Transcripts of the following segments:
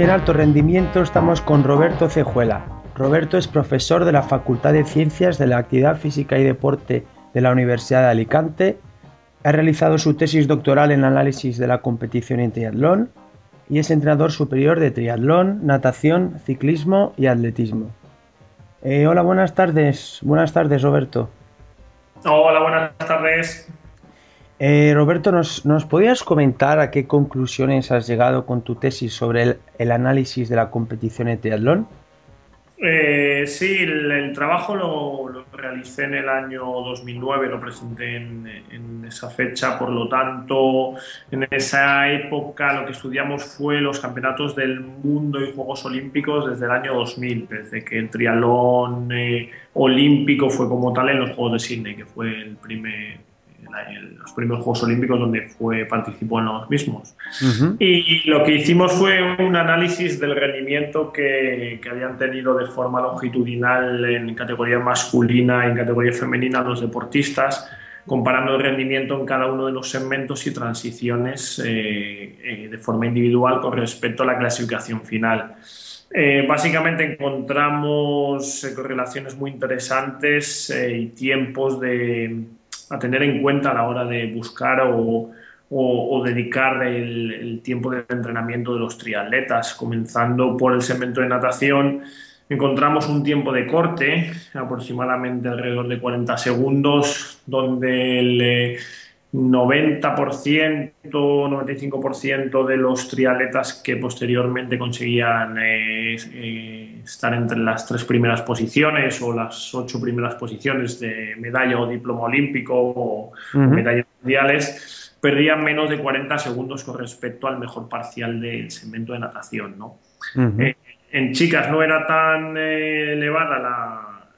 En Alto Rendimiento estamos con Roberto Cejuela. Roberto es profesor de la Facultad de Ciencias de la Actividad Física y Deporte de la Universidad de Alicante. Ha realizado su tesis doctoral en análisis de la competición en triatlón y es entrenador superior de triatlón, natación, ciclismo y atletismo. Eh, hola, buenas tardes. Buenas tardes, Roberto. Hola, buenas tardes. Eh, Roberto, ¿nos, podías comentar a qué conclusiones has llegado con tu tesis sobre el, análisis de la competición en triatlón? Eh, sí, el, trabajo lo, realicé en el año 2009, lo presenté en, esa fecha, por lo tanto, en esa época lo que estudiamos fue los campeonatos del mundo y Juegos Olímpicos desde el año 2000, desde que el triatlón eh, olímpico fue como tal en los Juegos de Sydney, que fue el primer, en los primeros Juegos Olímpicos donde fue, participó en los mismos. Y lo que hicimos fue un análisis del rendimiento que, que, habían tenido de forma longitudinal en categoría masculina y en categoría femenina los deportistas, comparando el rendimiento en cada uno de los segmentos y transiciones eh, eh, de forma individual con respecto a la clasificación final. Eh, básicamente encontramos correlaciones muy interesantes y tiempos de, a tener en cuenta a la hora de buscar o, dedicar el, tiempo de entrenamiento de los triatletas. Comenzando por el segmento de natación, encontramos un tiempo de corte, aproximadamente alrededor de 40 segundos, donde el 90%, eh, 95% de los triatletas que posteriormente conseguían eh, eh, estar entre las tres primeras posiciones o las ocho primeras posiciones de medalla o diploma olímpico o medallas mundiales, perdían menos de 40 segundos con respecto al mejor parcial del segmento de natación. ¿no? en chicas no era tan elevada la,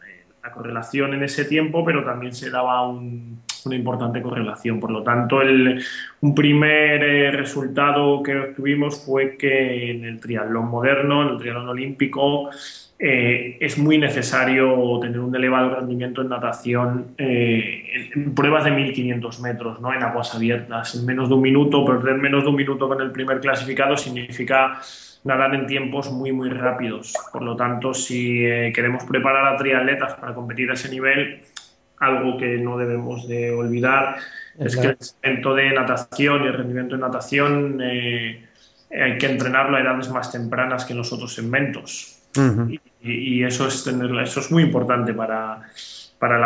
la correlación en ese tiempo, pero también se daba un una importante correlación. Por lo tanto, el, un primer eh, resultado que obtuvimos fue que en el triatlón moderno, en el triatlón olímpico, eh, es muy necesario tener un elevado rendimiento en natación eh, en, pruebas de 1500 metros, ¿no? en aguas abiertas. En menos de un minuto, perder menos de un minuto con el primer clasificado significa nadar en tiempos muy, muy rápidos. Por lo tanto, si queremos preparar a triatletas para competir a ese nivel, algo que no debemos de olvidar. Es que el rendimiento de natación y el rendimiento de natación eh, hay que entrenarlo a edades más tempranas que en los otros segmentos. y, eso, es eso es muy importante para, para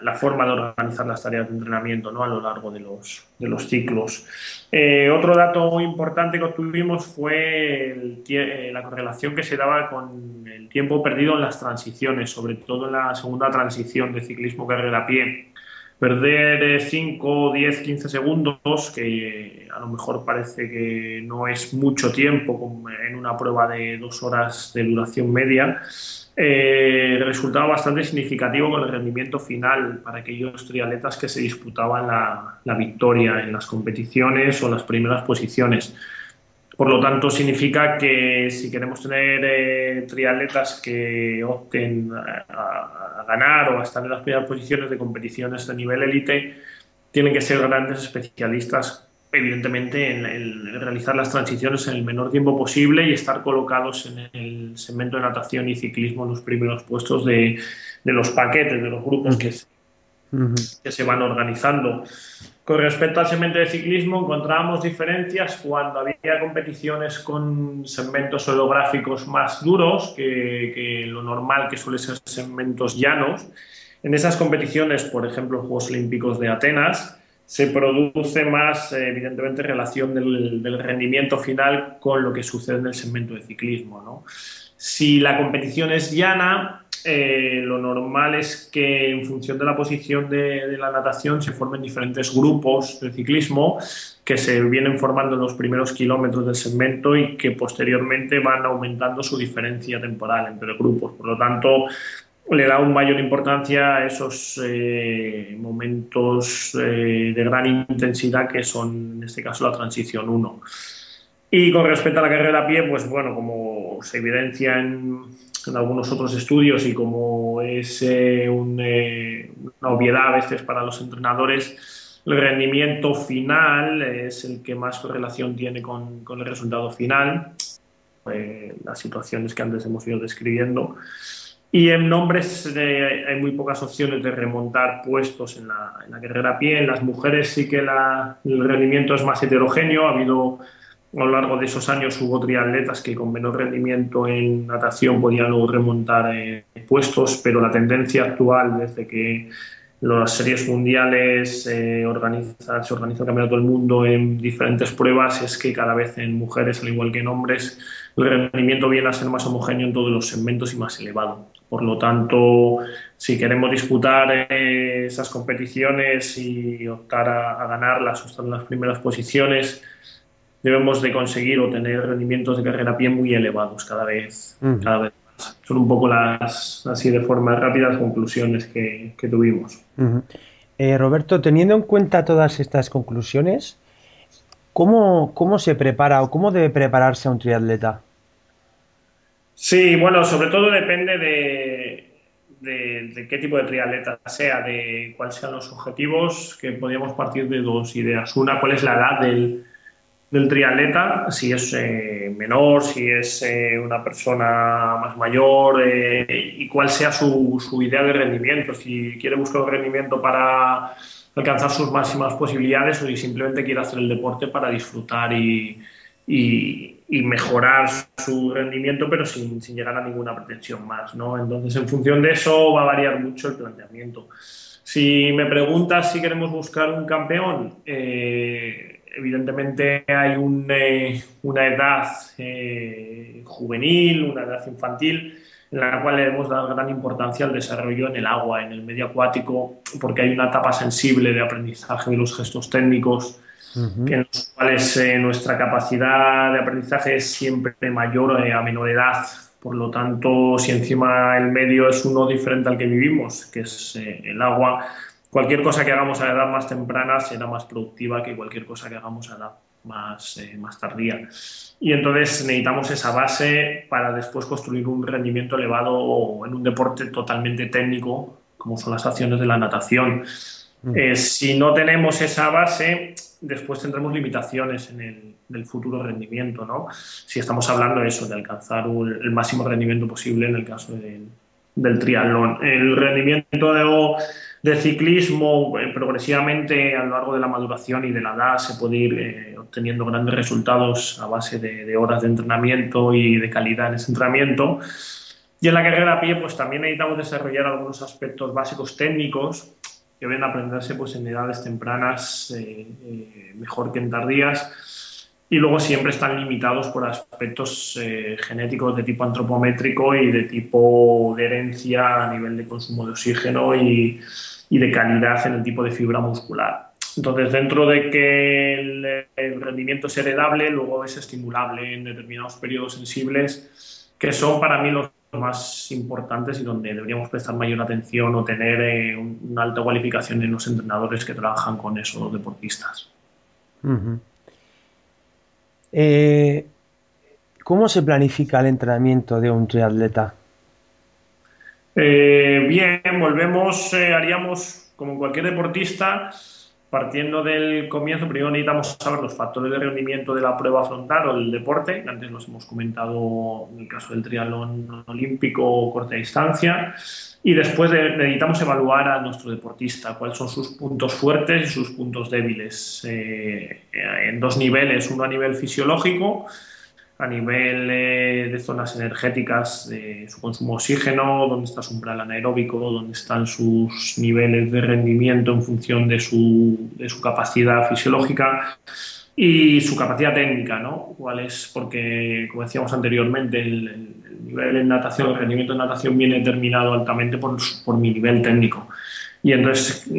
la, forma de organizar las tareas de entrenamiento ¿no? a lo largo de los, de los ciclos. Eh, otro dato muy importante que obtuvimos fue eh, la correlación que se daba con el tiempo perdido en las transiciones, sobre todo en la segunda transición de ciclismo carrera a pie. Perder 5, 10, 15 segundos, que a lo mejor parece que no es mucho tiempo en una prueba de dos horas de duración media, eh, resultaba bastante significativo con el rendimiento final para aquellos triatletas que se disputaban la, victoria en las competiciones o las primeras posiciones. Por lo tanto, significa que si queremos tener eh, triatletas que opten a, ganar o a estar en las primeras posiciones de competiciones de nivel élite, tienen que ser grandes especialistas evidentemente, en, realizar las transiciones en el menor tiempo posible y estar colocados en el segmento de natación y ciclismo en los primeros puestos de, los paquetes, de los grupos que, que se van organizando. Con respecto al segmento de ciclismo, encontrábamos diferencias cuando había competiciones con segmentos holográficos más duros que, que lo normal que suele ser segmentos llanos. En esas competiciones, por ejemplo, los Juegos Olímpicos de Atenas, se produce más, evidentemente, relación del, rendimiento final con lo que sucede en el segmento de ciclismo. ¿no? Si la competición es llana, eh, lo normal es que en función de la posición de, la natación se formen diferentes grupos de ciclismo que se vienen formando en los primeros kilómetros del segmento y que posteriormente van aumentando su diferencia temporal entre grupos. Por lo tanto, le da un mayor importancia a esos eh, momentos eh, de gran intensidad que son, en este caso, la transición 1. Y con respecto a la carrera a pie, pues bueno, como se evidencia en, algunos otros estudios y como es eh, una obviedad a veces para los entrenadores, el rendimiento final es el que más correlación tiene con, con el resultado final, las situaciones que antes hemos ido describiendo. Y en nombres hay muy pocas opciones de remontar puestos en la, en la carrera a pie. En las mujeres sí que el rendimiento es más heterogéneo. Ha habido a lo largo de esos años hubo triatletas que con menor rendimiento en natación podían luego remontar eh, puestos, pero la tendencia actual desde que las series mundiales eh, se organiza el Campeonato del Mundo en diferentes pruebas es que cada vez en mujeres, al igual que en hombres, el rendimiento viene a ser más homogéneo en todos los segmentos y más elevado. Por lo tanto, si queremos disputar eh, esas competiciones y optar a, ganarlas o estar en las primeras posiciones, debemos de conseguir o tener rendimientos de carrera a pie muy elevados cada vez, cada vez más. Son un poco las, así de forma rápida, las conclusiones que, tuvimos. Eh, Roberto, teniendo en cuenta todas estas conclusiones, ¿cómo, ¿cómo se prepara o cómo debe prepararse a un triatleta? Sí, bueno, sobre todo depende de, de, qué tipo de triatleta sea, de cuáles sean los objetivos, que podríamos partir de dos ideas. Una, cuál es la edad del, del triatleta, si es eh, menor, si es eh, una persona más mayor eh, y cuál sea su, su, idea de rendimiento, si quiere buscar un rendimiento para alcanzar sus máximas posibilidades o si simplemente quiere hacer el deporte para disfrutar y, y, mejorar su rendimiento, pero sin, sin, llegar a ninguna pretensión más. ¿no? Entonces, en función de eso va a variar mucho el planteamiento. Si me preguntas si queremos buscar un campeón, eh, evidentemente hay eh, una edad eh, juvenil, una edad infantil, en la cual le dar gran importancia al desarrollo en el agua, en el medio acuático, porque hay una etapa sensible de aprendizaje de los gestos técnicos, en los cuales eh, nuestra capacidad de aprendizaje es siempre mayor a menor edad. Por lo tanto, si encima el medio es uno diferente al que vivimos, que es el agua, cualquier cosa que hagamos a edad más temprana será más productiva que cualquier cosa que hagamos a edad más, eh, más tardía. Y entonces necesitamos esa base para después construir un rendimiento elevado en un deporte totalmente técnico, como son las acciones de la natación. Mm. Eh, si no tenemos esa base, después tendremos limitaciones en el, futuro rendimiento, ¿no? Si estamos hablando de eso, de alcanzar el máximo rendimiento posible en el caso del, del triatlón. El rendimiento de de ciclismo eh, progresivamente a lo largo de la maduración y de la edad se puede ir eh, obteniendo grandes resultados a base de, horas de entrenamiento y de calidad en ese entrenamiento. Y en la carrera a pie pues también necesitamos desarrollar algunos aspectos básicos técnicos que deben aprenderse pues en edades tempranas eh, mejor que en tardías y luego siempre están limitados por aspectos genéticos de tipo antropométrico y de tipo de herencia a nivel de consumo de oxígeno y, y de calidad en el tipo de fibra muscular. Entonces, dentro de que el, rendimiento es heredable, luego es estimulable en determinados periodos sensibles, que son para mí los más importantes y donde deberíamos prestar mayor atención o tener eh, una alta cualificación en los entrenadores que trabajan con esos deportistas. Eh, ¿Cómo se planifica el entrenamiento de un triatleta? Eh, bien, volvemos, haríamos como cualquier deportista, partiendo del comienzo, primero necesitamos saber los factores de rendimiento de la prueba frontal o del deporte, antes los hemos comentado en el caso del triatlón olímpico o corta distancia, y después necesitamos evaluar a nuestro deportista, cuáles son sus puntos fuertes y sus puntos débiles, eh, en dos niveles, uno a nivel fisiológico, a nivel eh, de zonas energéticas, de su consumo de oxígeno, dónde está su umbral anaeróbico, dónde están sus niveles de rendimiento en función de su, de su capacidad fisiológica y su capacidad técnica, ¿no? ¿Cuál es? Porque, como decíamos anteriormente, el, nivel en natación, el rendimiento en natación viene determinado altamente por, por mi nivel técnico. Y entonces,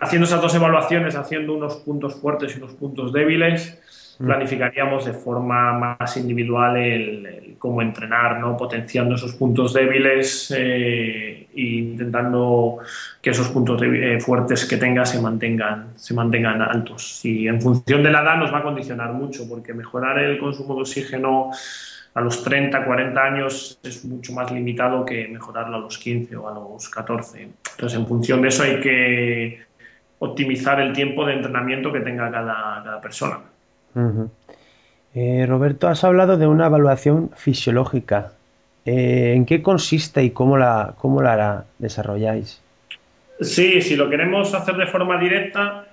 haciendo esas dos evaluaciones, haciendo unos puntos fuertes y unos puntos débiles. Planificaríamos de forma más individual el, cómo entrenar, ¿no? potenciando esos puntos débiles eh, e intentando que esos puntos eh, fuertes que tenga se mantengan, se mantengan altos. Y en función de la edad nos va a condicionar mucho, porque mejorar el consumo de oxígeno a los 30, 40 años es mucho más limitado que mejorarlo a los 15 o a los 14. Entonces, en función de eso hay que optimizar el tiempo de entrenamiento que tenga cada, persona. Eh, Roberto, has hablado de una evaluación fisiológica. Eh, ¿En qué consiste y cómo la, cómo la desarrolláis? Sí, si lo queremos hacer de forma directa,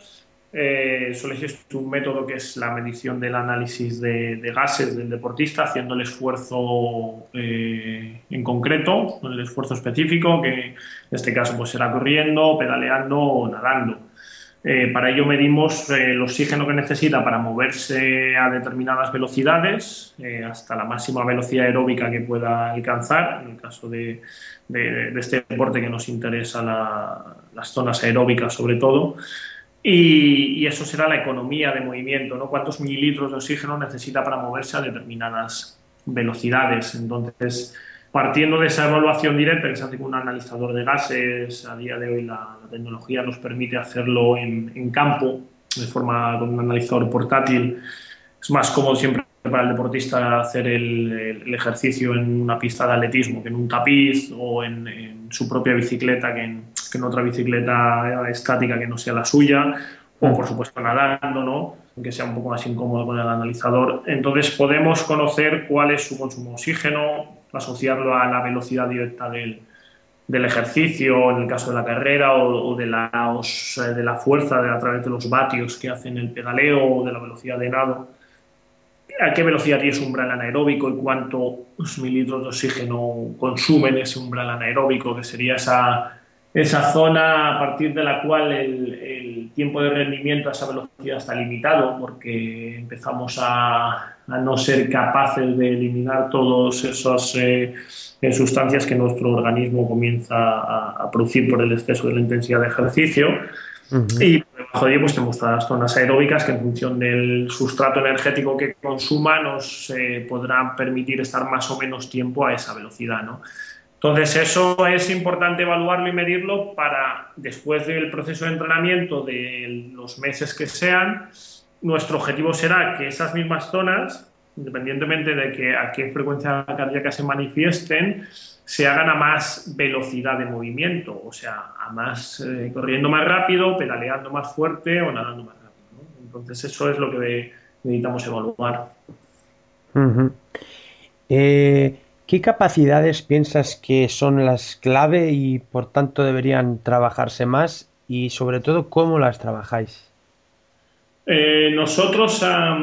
eh, solo un método que es la medición del análisis de, gases del deportista, haciendo el esfuerzo eh, en concreto, el esfuerzo específico, que en este caso pues será corriendo, pedaleando o nadando. Eh, para ello medimos el oxígeno que necesita para moverse a determinadas velocidades, hasta la máxima velocidad aeróbica que pueda alcanzar, en el caso de, este deporte que nos interesa las zonas aeróbicas sobre todo. Y, eso será la economía de movimiento, ¿no? Cuántos mililitros de oxígeno necesita para moverse a determinadas velocidades. Entonces, partiendo de esa evaluación directa que se hace con un analizador de gases, a día de hoy la, tecnología nos permite hacerlo en, campo, de forma con un analizador portátil. Es más cómodo siempre para el deportista hacer el, ejercicio en una pista de atletismo que en un tapiz o en, en su propia bicicleta que en, que en otra bicicleta estática que no sea la suya, o por supuesto nadando, ¿no? aunque sea un poco más incómodo con el analizador. Entonces podemos conocer cuál es su consumo de oxígeno, asociarlo a la velocidad directa del, del ejercicio, en el caso de la carrera, o, de, la, de la fuerza de, a través de los vatios que hacen el pedaleo o de la velocidad de nado. ¿A qué velocidad tiene ese umbral anaeróbico y cuántos mililitros de oxígeno consumen ese umbral anaeróbico, que sería esa esa zona a partir de la cual el, tiempo de rendimiento a esa velocidad está limitado porque empezamos a, no ser capaces de eliminar todas esas eh, sustancias que nuestro organismo comienza a, producir por el exceso de la intensidad de ejercicio. Y por debajo de ello pues, tenemos todas las zonas aeróbicas que en función del sustrato energético que consuma nos eh, podrán permitir estar más o menos tiempo a esa velocidad. ¿no? Entonces, eso es importante evaluarlo y medirlo para, después del proceso de entrenamiento de los meses que sean, nuestro objetivo será que esas mismas zonas, independientemente de que a qué frecuencia cardíaca se manifiesten, se hagan a más velocidad de movimiento, o sea, a más eh, corriendo más rápido, pedaleando más fuerte o nadando más rápido. Entonces, eso es lo que necesitamos evaluar. ¿Qué capacidades piensas que son las clave y por tanto deberían trabajarse más y sobre todo cómo las trabajáis? Eh, nosotros a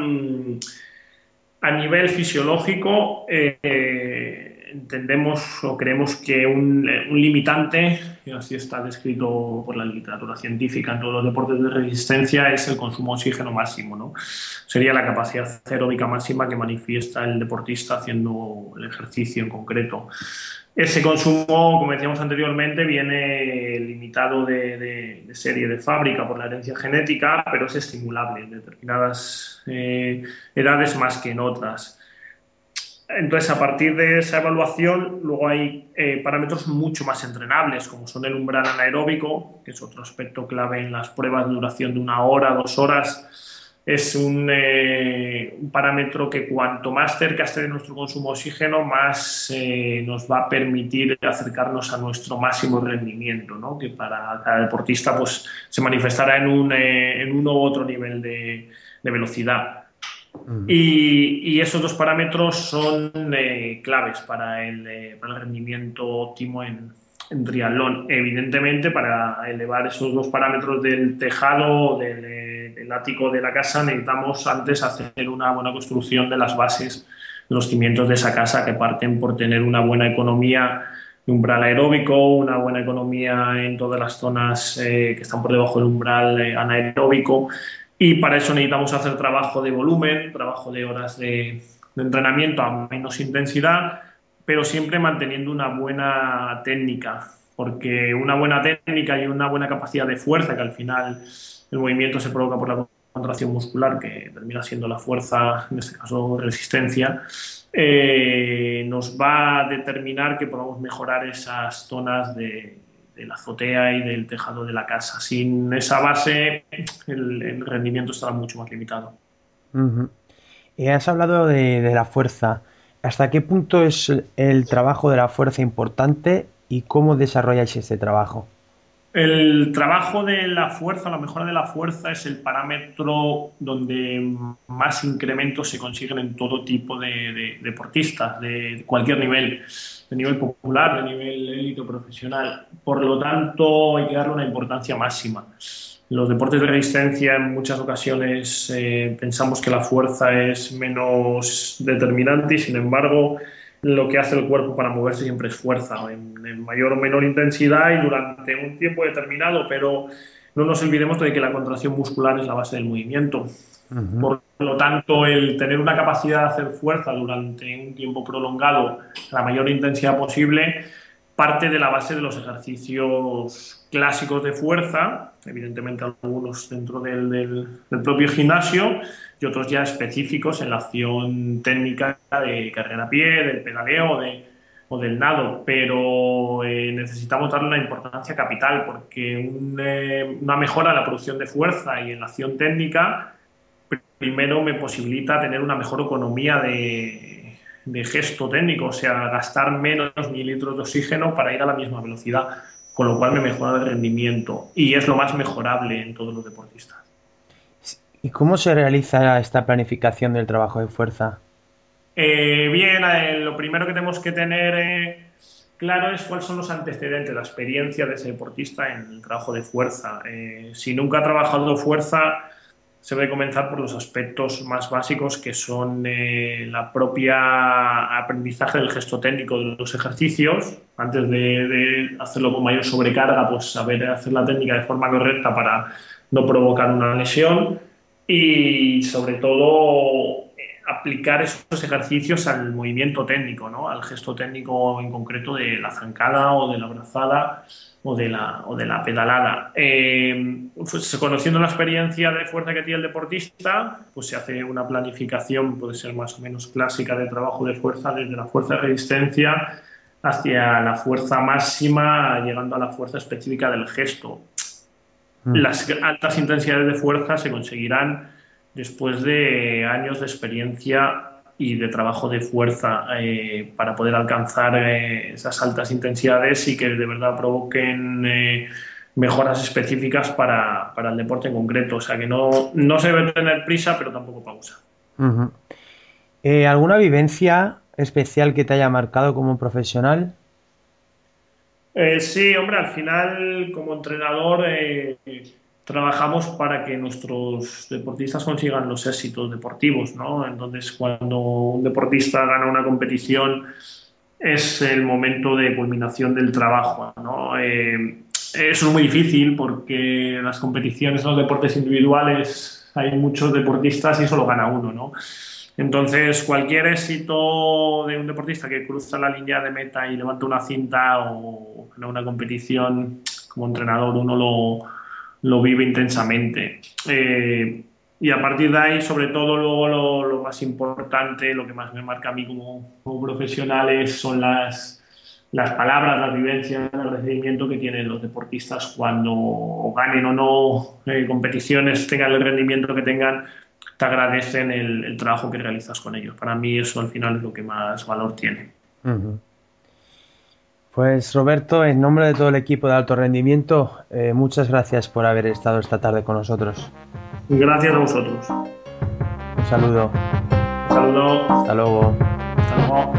nivel fisiológico eh, entendemos o creemos que un, limitante, y así está descrito por la literatura científica en todos los deportes de resistencia, es el consumo de oxígeno máximo. ¿no? Sería la capacidad aeróbica máxima que manifiesta el deportista haciendo el ejercicio en concreto. Ese consumo, como decíamos anteriormente, viene limitado de, serie de fábrica por la herencia genética, pero es estimulable en determinadas eh, edades más que en otras. Entonces, a partir de esa evaluación, luego hay eh, parámetros mucho más entrenables, como son el umbral anaeróbico, que es otro aspecto clave en las pruebas de duración de una hora, dos horas. Es un, eh, parámetro que cuanto más cerca esté de nuestro consumo de oxígeno, más eh, nos va a permitir acercarnos a nuestro máximo rendimiento, ¿no? que para cada deportista pues, se manifestará en, un, en uno u otro nivel de, de velocidad. Y, esos dos parámetros son eh, claves para el, eh, para el, rendimiento óptimo en, en, triatlón. Evidentemente, para elevar esos dos parámetros del tejado, del, eh, del, ático de la casa, necesitamos antes hacer una buena construcción de las bases, de los cimientos de esa casa que parten por tener una buena economía de umbral aeróbico, una buena economía en todas las zonas que están por debajo del umbral anaeróbico y para eso necesitamos hacer trabajo de volumen, trabajo de horas de, entrenamiento a menos intensidad, pero siempre manteniendo una buena técnica porque una buena técnica y una buena capacidad de fuerza, que al final el movimiento se provoca por la contracción muscular, que termina siendo la fuerza, en este caso resistencia, eh, nos va a determinar que podamos mejorar esas zonas de, la azotea y del tejado de la casa. Sin esa base, el, rendimiento estará mucho más limitado. Has hablado de, de, la fuerza. ¿Hasta qué punto es el trabajo de la fuerza importante y cómo desarrolláis este trabajo? El trabajo de la fuerza, la mejora de la fuerza es el parámetro donde más incrementos se consiguen en todo tipo de, deportistas, de cualquier nivel, de nivel popular, de nivel élite profesional. Por lo tanto, hay que darle una importancia máxima. Los deportes de resistencia en muchas ocasiones eh, pensamos que la fuerza es menos determinante y sin embargo lo que hace el cuerpo para moverse siempre es fuerza, en, mayor o menor intensidad y durante un tiempo determinado, pero no nos olvidemos de que la contracción muscular es la base del movimiento. Por lo tanto, el tener una capacidad de hacer fuerza durante un tiempo prolongado, a la mayor intensidad posible, parte de la base de los ejercicios clásicos de fuerza, evidentemente algunos dentro del, propio gimnasio, y otros ya específicos en la acción técnica de carrera a pie, del pedaleo o del nado, pero eh, necesitamos darle una importancia capital porque eh, una mejora en la producción de fuerza y en la acción técnica primero me posibilita tener una mejor economía de, de gesto técnico, o sea, gastar menos mililitros de oxígeno para ir a la misma velocidad, con lo cual me mejora el rendimiento y es lo más mejorable en todos los deportistas. ¿Y cómo se realiza esta planificación del trabajo de fuerza? Eh, bien, eh, lo primero que tenemos que tener eh, claro es cuáles son los antecedentes, la experiencia de ese deportista en el trabajo de fuerza. si nunca ha trabajado fuerza, se debe comenzar por los aspectos más básicos que son la propia aprendizaje del gesto técnico de los ejercicios. Antes de, de hacerlo con mayor sobrecarga, pues saber hacer la técnica de forma correcta para no provocar una lesión y sobre todo eh, aplicar esos ejercicios al movimiento técnico, ¿no? al gesto técnico en concreto de la zancada o de la abrazada o de la, o de la pedalada. Eh, pues, conociendo la experiencia de fuerza que tiene el deportista, pues se hace una planificación, puede ser más o menos clásica de trabajo de fuerza, desde la fuerza de resistencia hacia la fuerza máxima, llegando a la fuerza específica del gesto. Mm. Las altas intensidades de fuerza se conseguirán después de años de experiencia y de trabajo de fuerza eh, para poder alcanzar eh, esas altas intensidades y que de verdad provoquen eh, mejoras específicas para, el deporte en concreto. O sea que no, no se debe tener prisa, pero tampoco pausa. ¿Alguna vivencia especial que te haya marcado como profesional? Sí, hombre, al final como entrenador trabajamos para que nuestros deportistas consigan los éxitos deportivos, ¿no? Entonces, cuando un deportista gana una competición es el momento de culminación del trabajo, ¿no? Eh, eso es muy difícil porque las competiciones, los deportes individuales, hay muchos deportistas y solo gana uno, ¿no? Entonces, cualquier éxito de un deportista que cruza la línea de meta y levanta una cinta o en una competición, como entrenador uno lo, lo vive intensamente. Eh, y a partir de ahí, sobre todo, luego lo, más importante, lo que más me marca a mí como, como profesional son las, las palabras, las vivencias, el recibimiento que tienen los deportistas cuando ganen o no eh, competiciones, tengan el rendimiento que tengan, te agradecen el, trabajo que realizas con ellos. Para mí eso al final es lo que más valor tiene. Pues Roberto, en nombre de todo el equipo de alto rendimiento, eh, muchas gracias por haber estado esta tarde con nosotros. Gracias a vosotros. Un saludo. Un saludo. Hasta luego. Hasta luego.